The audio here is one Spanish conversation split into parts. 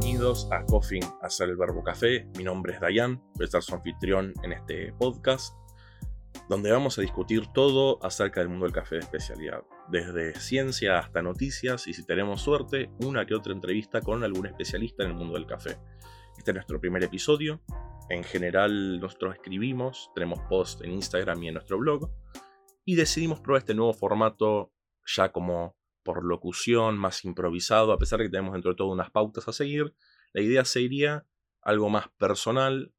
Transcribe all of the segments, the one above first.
bienvenidos a Coffee, hacer el verbo café. Mi nombre es Dayan, voy a estar su anfitrión en este podcast, donde vamos a discutir todo acerca del mundo del café de especialidad, desde ciencia hasta noticias y si tenemos suerte, una que otra entrevista con algún especialista en el mundo del café. Este es nuestro primer episodio. En general nosotros escribimos, tenemos post en Instagram y en nuestro blog, y decidimos probar este nuevo formato ya como por locución, más improvisado, a pesar de que tenemos dentro de todo unas pautas a seguir, la idea sería algo más personal,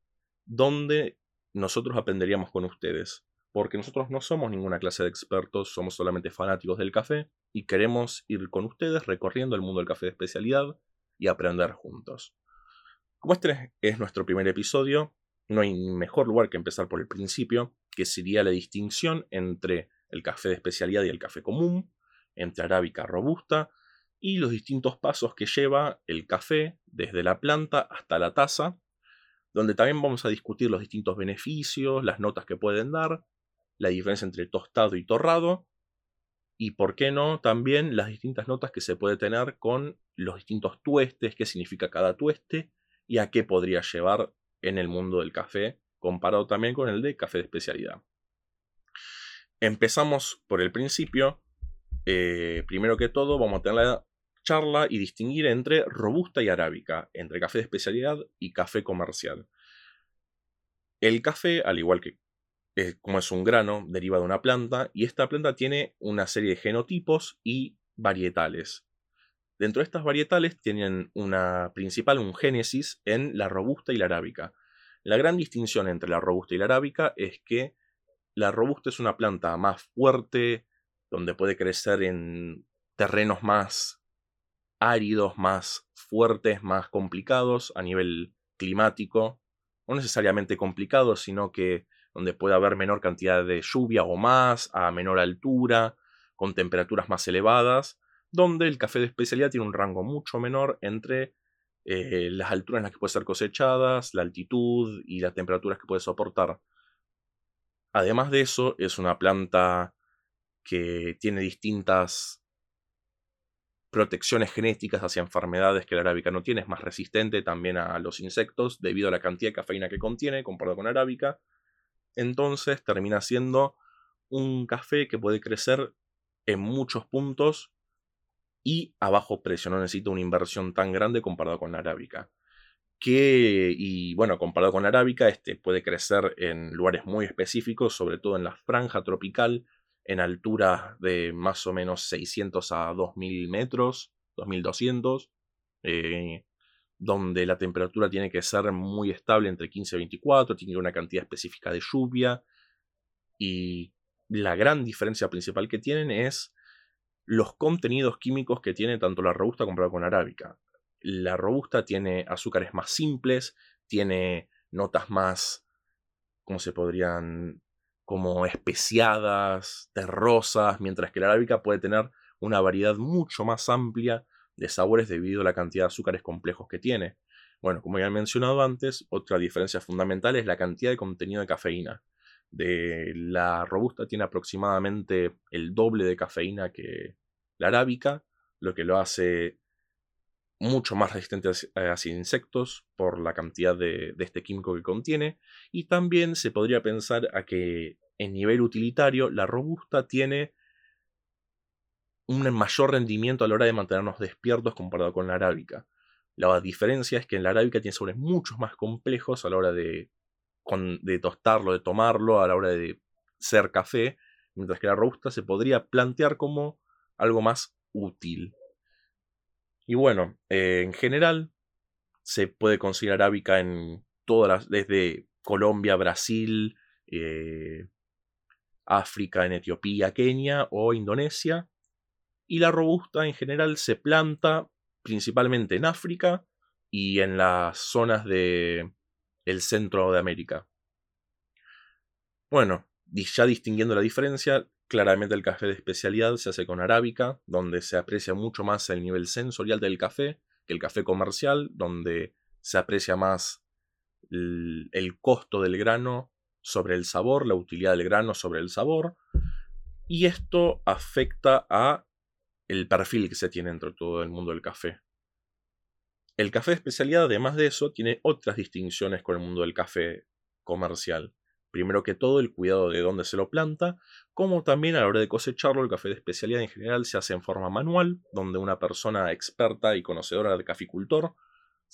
donde nosotros aprenderíamos con ustedes. Porque nosotros no somos ninguna clase de expertos, somos solamente fanáticos del café y queremos ir con ustedes recorriendo el mundo del café de especialidad y aprender juntos. Como este es nuestro primer episodio, no hay mejor lugar que empezar por el principio, que sería la distinción entre el café de especialidad y el café común, entre arábica robusta y los distintos pasos que lleva el café desde la planta hasta la taza, donde también vamos a discutir los distintos beneficios, las notas que pueden dar, la diferencia entre tostado y torrado, y por qué no también las distintas notas que se puede tener con los distintos tuestes, qué significa cada tueste y a qué podría llevar en el mundo del café, comparado también con el de café de especialidad. Empezamos por el principio, eh, primero que todo, vamos a tener la charla y distinguir entre robusta y arábica, entre café de especialidad y café comercial. El café, al igual que como es un grano, deriva de una planta y esta planta tiene una serie de genotipos y varietales. Dentro de estas varietales tienen una principal, un génesis en la robusta y la arábica. La gran distinción entre la robusta y la arábica es que la robusta es una planta más fuerte, donde puede crecer en terrenos más áridos, más fuertes, más complicados a nivel climático. No necesariamente complicados, sino que donde puede haber menor cantidad de lluvia o más, a menor altura, con temperaturas más elevadas, donde el café de especialidad tiene un rango mucho menor entre eh, las alturas en las que puede ser cosechadas, la altitud y las temperaturas que puede soportar. Además de eso, es una planta que tiene distintas protecciones genéticas hacia enfermedades que la arábica no tiene, es más resistente también a los insectos debido a la cantidad de cafeína que contiene comparado con arábica. Entonces termina siendo un café que puede crecer en muchos puntos y a bajo precio, no necesita una inversión tan grande comparado con la arábica. Que, y bueno, comparado con la arábica, este puede crecer en lugares muy específicos, sobre todo en la franja tropical, en alturas de más o menos 600 a 2000 metros, 2200, eh, donde la temperatura tiene que ser muy estable entre 15 y 24, tiene una cantidad específica de lluvia y la gran diferencia principal que tienen es los contenidos químicos que tiene tanto la robusta comparado con la arábica. La robusta tiene azúcares más simples, tiene notas más, ¿cómo se podrían como especiadas, terrosas, mientras que la arábica puede tener una variedad mucho más amplia de sabores debido a la cantidad de azúcares complejos que tiene. Bueno, como ya he mencionado antes, otra diferencia fundamental es la cantidad de contenido de cafeína. De la robusta tiene aproximadamente el doble de cafeína que la arábica, lo que lo hace mucho más resistente a insectos por la cantidad de, este químico que contiene. Y también se podría pensar a que en nivel utilitario la robusta tiene un mayor rendimiento a la hora de mantenernos despiertos comparado con la arábica. La diferencia es que en la arábica tiene sabores mucho más complejos a la hora de, de tostarlo, de tomarlo, a la hora de ser café, mientras que la robusta se podría plantear como algo más útil. Y bueno, eh, en general se puede conseguir arábica en todas las, desde Colombia, Brasil, eh, África, en Etiopía, Kenia o Indonesia. Y la robusta en general se planta principalmente en África y en las zonas de centro de América. Bueno, ya distinguiendo la diferencia, Claramente el café de especialidad se hace con arábica, donde se aprecia mucho más el nivel sensorial del café que el café comercial, donde se aprecia más el, costo del grano sobre el sabor, la utilidad del grano sobre el sabor. Y esto afecta a el perfil que se tiene dentro de todo el mundo del café. El café de especialidad, además de eso, tiene otras distinciones con el mundo del café comercial. Primero que todo, el cuidado de dónde se lo planta, como también a la hora de cosecharlo, el café de especialidad en general se hace en forma manual, donde una persona experta y conocedora de caficultor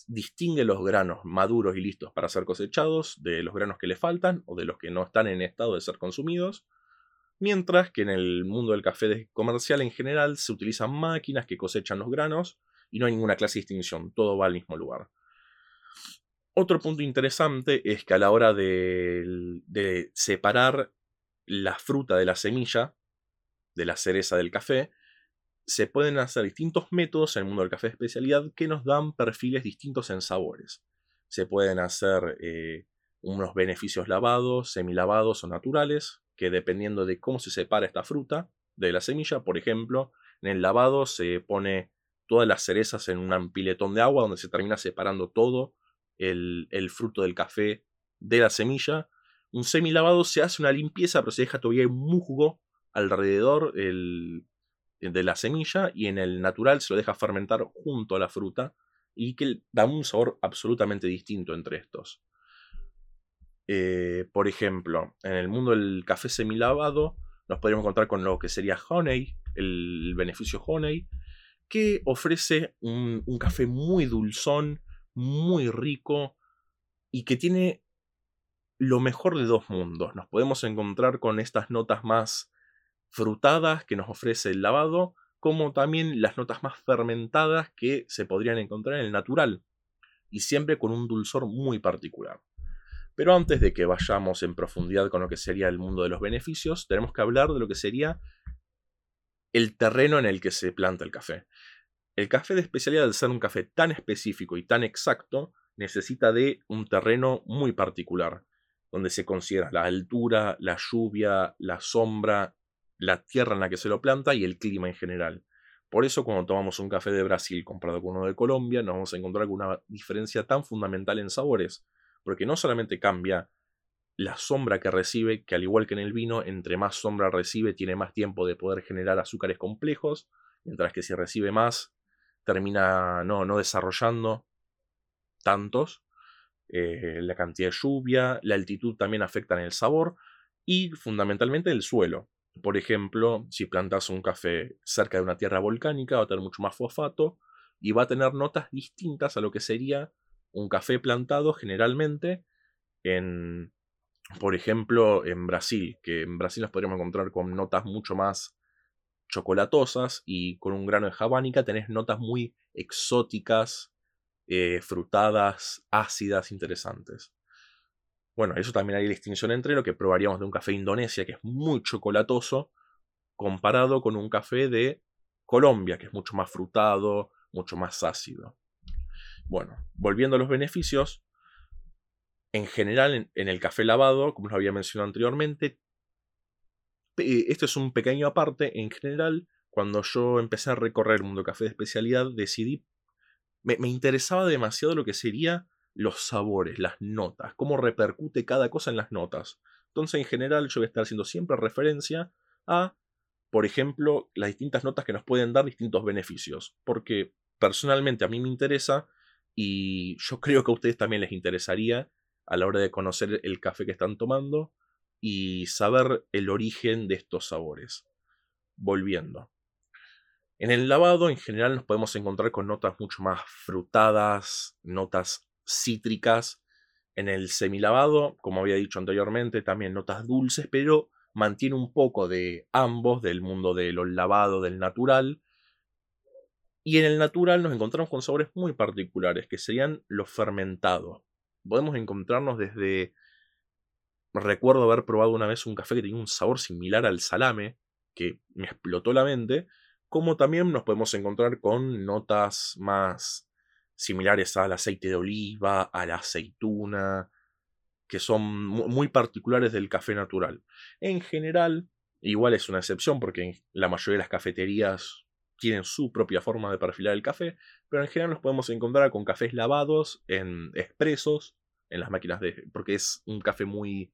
distingue los granos maduros y listos para ser cosechados de los granos que le faltan o de los que no están en estado de ser consumidos, mientras que en el mundo del café comercial en general se utilizan máquinas que cosechan los granos y no hay ninguna clase de distinción, todo va al mismo lugar. Otro punto interesante es que a la hora de, separar la fruta de la semilla, de la cereza del café, se pueden hacer distintos métodos en el mundo del café de especialidad que nos dan perfiles distintos en sabores. Se pueden hacer eh, unos beneficios lavados, semilavados o naturales, que dependiendo de cómo se separa esta fruta de la semilla, por ejemplo, en el lavado se pone todas las cerezas en un piletón de agua donde se termina separando todo el, fruto del café de la semilla. Un semilavado se hace una limpieza, pero se deja todavía un musgo alrededor, el, eh, de la semilla y en el natural se lo deja fermentar junto a la fruta y que da un sabor absolutamente distinto entre estos. Eh, por ejemplo, en el mundo del café semilavado nos podríamos encontrar con lo que sería Honey, el beneficio Honey, que ofrece un café muy dulzón, muy rico y que tiene lo mejor de dos mundos. Nos podemos encontrar con estas notas más frutadas que nos ofrece el lavado, como también las notas más fermentadas que se podrían encontrar en el natural, y siempre con un dulzor muy particular. Pero antes de que vayamos en profundidad con lo que sería el mundo de los beneficios, tenemos que hablar de lo que sería el terreno en el que se planta el café. El café de especialidad, al ser un café tan específico y tan exacto, necesita de un terreno muy particular, donde se considera la altura, la lluvia, la sombra la tierra en la que se lo planta y el clima en general. Por eso cuando tomamos un café de Brasil comparado con uno de Colombia, nos vamos a encontrar con una diferencia tan fundamental en sabores, porque no solamente cambia la sombra que recibe, que al igual que en el vino, entre más sombra recibe, tiene más tiempo de poder generar azúcares complejos, mientras que si recibe más, termina no, no desarrollando tantos. Eh, la cantidad de lluvia, la altitud también afectan el sabor y fundamentalmente el suelo. Por ejemplo, si plantas un café cerca de una tierra volcánica, va a tener mucho más fosfato y va a tener notas distintas a lo que sería un café plantado generalmente en, por ejemplo, en Brasil, que en Brasil nos podríamos encontrar con notas mucho más chocolatosas y con un grano de jabánica tenés notas muy exóticas, eh, frutadas, ácidas, interesantes. Bueno, eso también hay distinción entre lo que probaríamos de un café Indonesia, que es muy chocolatoso, comparado con un café de Colombia, que es mucho más frutado, mucho más ácido. Bueno, volviendo a los beneficios, en general en, el café lavado, como os había mencionado anteriormente, esto es un pequeño aparte, en general, cuando yo empecé a recorrer el mundo café de especialidad, decidí, me interesaba demasiado lo que sería los sabores, las notas, cómo repercute cada cosa en las notas. Entonces, en general, yo voy a estar haciendo siempre referencia a, por ejemplo, las distintas notas que nos pueden dar distintos beneficios. Porque personalmente a mí me interesa y yo creo que a ustedes también les interesaría a la hora de conocer el café que están tomando y saber el origen de estos sabores. Volviendo. En el lavado en general nos podemos encontrar con notas mucho más frutadas, notas cítricas. En el semilavado, como había dicho anteriormente, también notas dulces, pero mantiene un poco de ambos, del mundo de lo lavado, del natural. Y en el natural nos encontramos con sabores muy particulares, que serían los fermentados. Podemos encontrarnos desde... Recuerdo haber probado una vez un café que tenía un sabor similar al salame, que me explotó la mente, como también nos podemos encontrar con notas más similares al aceite de oliva, a la aceituna, que son muy particulares del café natural. En general, igual es una excepción porque la mayoría de las cafeterías tienen su propia forma de perfilar el café, pero en general nos podemos encontrar con cafés lavados en expresos, en las máquinas de... porque es un café muy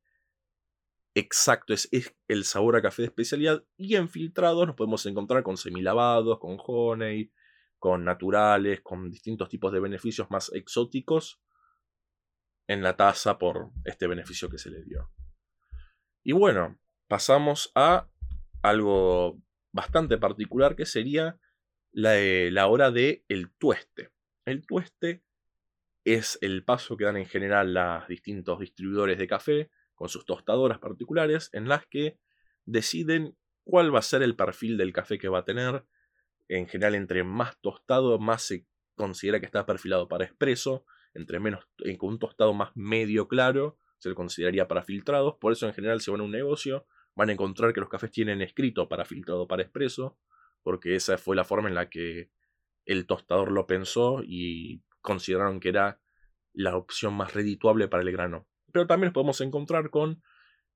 exacto, es, es el sabor a café de especialidad, y en filtrados nos podemos encontrar con semilavados, con honey, con naturales, con distintos tipos de beneficios más exóticos en la taza por este beneficio que se le dio. Y bueno, pasamos a algo bastante particular que sería la, eh, la hora del el tueste. El tueste es el paso que dan en general los distintos distribuidores de café con sus tostadoras particulares en las que deciden cuál va a ser el perfil del café que va a tener. En general, entre más tostado, más se considera que está perfilado para expreso. Entre menos, eh, con un tostado más medio claro, se le consideraría para filtrados. Por eso, en general, si van a un negocio, van a encontrar que los cafés tienen escrito para filtrado para expreso, porque esa fue la forma en la que el tostador lo pensó y consideraron que era la opción más redituable para el grano. Pero también nos podemos encontrar con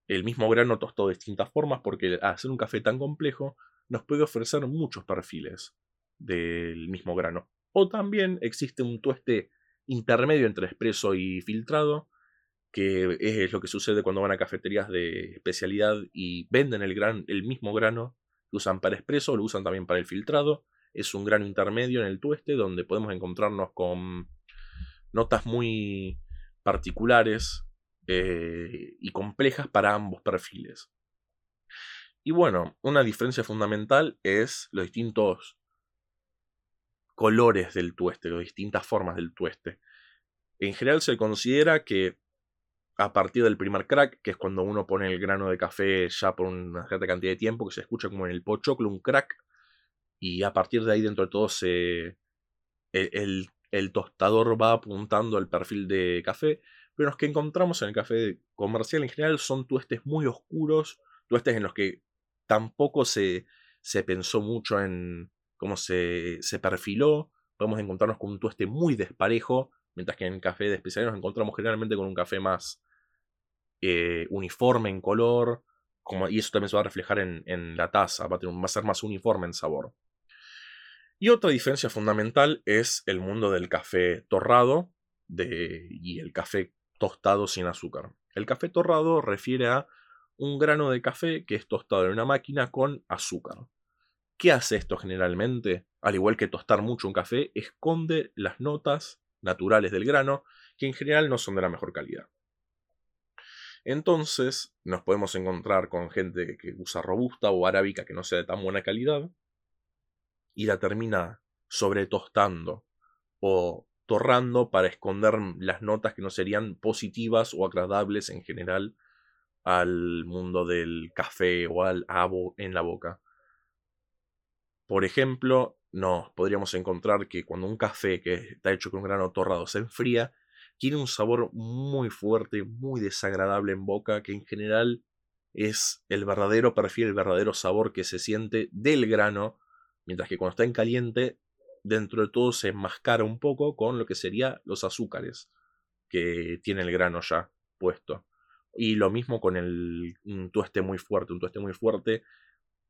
el mismo grano tostado de distintas formas, porque al hacer un café tan complejo nos puede ofrecer muchos perfiles del mismo grano. O también existe un tueste intermedio entre expreso y filtrado, que es lo que sucede cuando van a cafeterías de especialidad y venden el, gran, el mismo grano que usan para expreso, lo usan también para el filtrado. Es un grano intermedio en el tueste donde podemos encontrarnos con notas muy particulares eh, y complejas para ambos perfiles. Y bueno, una diferencia fundamental es los distintos colores del tueste, las distintas formas del tueste. En general se considera que a partir del primer crack, que es cuando uno pone el grano de café ya por una cierta cantidad de tiempo, que se escucha como en el pochoclo un crack, y a partir de ahí dentro de todo se, el, el, tostador va apuntando al perfil de café, pero los que encontramos en el café comercial en general son tuestes muy oscuros, tuestes en los que tampoco se, se pensó mucho en cómo se, se perfiló, podemos encontrarnos con un tueste muy desparejo, mientras que en el café de especialidad nos encontramos generalmente con un café más eh, uniforme en color, como, y eso también se va a reflejar en, la taza, va a, ser más uniforme en sabor. Y otra diferencia fundamental es el mundo del café torrado y el café tostado sin azúcar. El café torrado refiere a un grano de café que es tostado en una máquina con azúcar. ¿Qué hace esto generalmente? Al igual que tostar mucho un café, esconde las notas naturales del grano, que en general no son de la mejor calidad. Entonces nos podemos encontrar con gente que usa robusta o arábica que no sea de tan buena calidad y la termina sobretostando o torrando para esconder las notas que no serían positivas o agradables en general al mundo del café o al abo en la boca. Por ejemplo, nos podríamos encontrar que cuando un café que está hecho con grano torrado se enfría, tiene un sabor muy fuerte, muy desagradable en boca, que en general es el verdadero perfil, el verdadero sabor que se siente del grano, mientras que cuando está en caliente, dentro de todo se enmascara un poco con lo que serían los azúcares que tiene el grano ya puesto. Y lo mismo con el un tueste muy fuerte, un tueste muy fuerte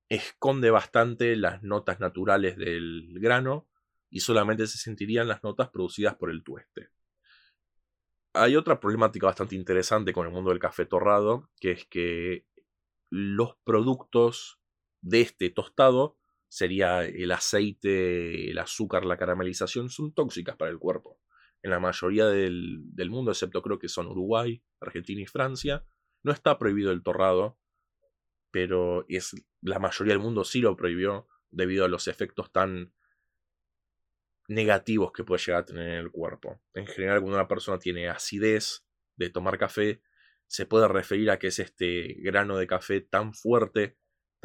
esconde bastante las notas naturales del grano y solamente se sentirían las notas producidas por el tueste hay otra problemática bastante interesante con el mundo del café torrado, que es que los productos de este tostado, sería el aceite, el azúcar, la caramelización, son tóxicas para el cuerpo. En la mayoría del, del mundo, excepto creo que son Uruguay, Argentina y Francia, no está prohibido el torrado, pero es, la mayoría del mundo sí lo prohibió debido a los efectos tan negativos que puede llegar a tener en el cuerpo. En general, cuando una persona tiene acidez de tomar café, se puede referir a que es este grano de café tan fuerte,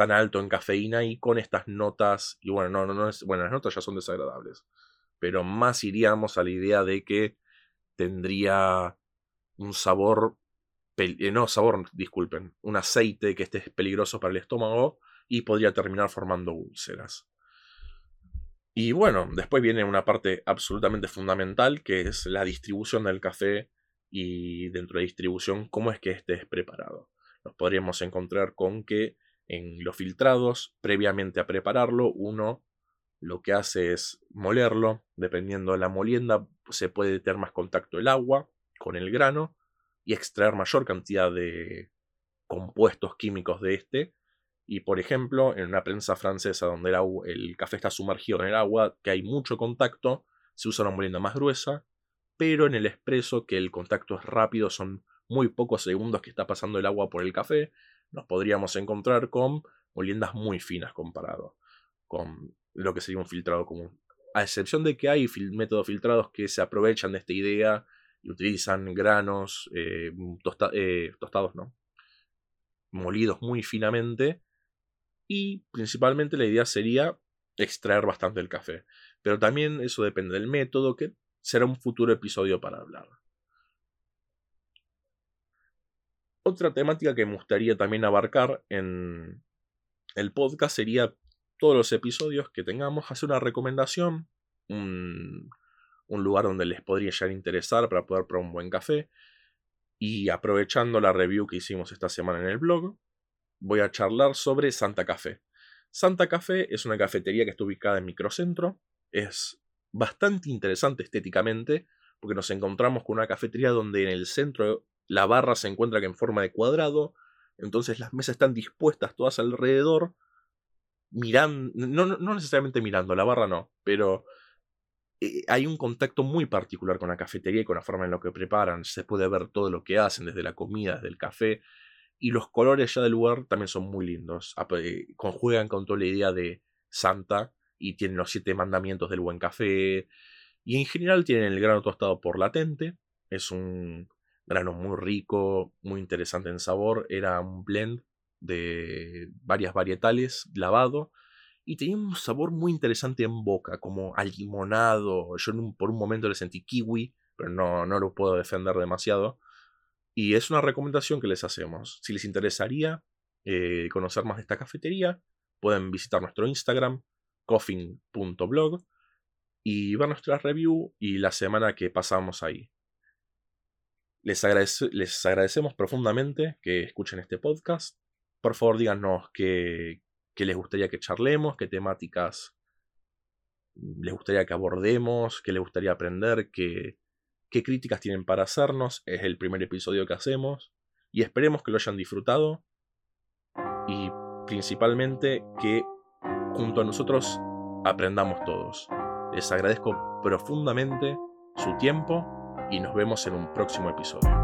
tan alto en cafeína y con estas notas, y bueno, no, no, es, bueno, las notas ya son desagradables, pero más iríamos a la idea de que tendría un sabor, eh, no sabor, disculpen, un aceite que esté peligroso para el estómago y podría terminar formando úlceras. Y bueno, después viene una parte absolutamente fundamental que es la distribución del café y dentro de distribución cómo es que este es preparado. Nos podríamos encontrar con que en los filtrados, previamente a prepararlo, uno lo que hace es molerlo, dependiendo de la molienda se puede tener más contacto el agua con el grano y extraer mayor cantidad de compuestos químicos de este. Y por ejemplo, en una prensa francesa donde el, el café está sumergido en el agua, que hay mucho contacto, se usa una molienda más gruesa, pero en el expreso, que el contacto es rápido, son muy pocos segundos que está pasando el agua por el café, nos podríamos encontrar con moliendas muy finas comparado con lo que sería un filtrado común. A excepción de que hay métodos filtrados que se aprovechan de esta idea y utilizan granos eh, eh, tostados, ¿no? Molidos muy finamente. Y principalmente la idea sería extraer bastante el café. Pero también eso depende del método, que será un futuro episodio para hablar. Otra temática que me gustaría también abarcar en el podcast sería todos los episodios que tengamos, hacer una recomendación, un, lugar donde les podría llegar a interesar para poder probar un buen café. Y aprovechando la review que hicimos esta semana en el blog, voy a charlar sobre Santa Café. Santa Café es una cafetería que está ubicada en Microcentro. Es bastante interesante estéticamente, porque nos encontramos con una cafetería donde en el centro la barra se encuentra en forma de cuadrado, entonces las mesas están dispuestas todas alrededor mirando, no, no, necesariamente mirando, la barra no, pero eh, hay un contacto muy particular con la cafetería y con la forma en la que preparan. Se puede ver todo lo que hacen, desde la comida, desde el café. Y los colores ya del lugar también son muy lindos. Eh, conjuegan con toda la idea de Santa y tienen los siete mandamientos del buen café. Y en general tienen el grano tostado por latente. Es un grano muy rico, muy interesante en sabor. Era un blend de varias varietales lavado y tenía un sabor muy interesante en boca, como al limonado. Yo por un momento le sentí kiwi, pero no, no lo puedo defender demasiado. Y es una recomendación que les hacemos. Si les interesaría eh, conocer más de esta cafetería, pueden visitar nuestro Instagram, coffin.blog, y ver nuestra review y la semana que pasamos ahí. Les, les agradecemos profundamente que escuchen este podcast por favor, díganos qué, les gustaría que charlemos, qué temáticas les gustaría que abordemos, qué les gustaría aprender, qué, qué críticas tienen para hacernos. Es el primer episodio que hacemos y esperemos que lo hayan disfrutado y principalmente que junto a nosotros aprendamos todos. Les agradezco profundamente su tiempo y nos vemos en un próximo episodio.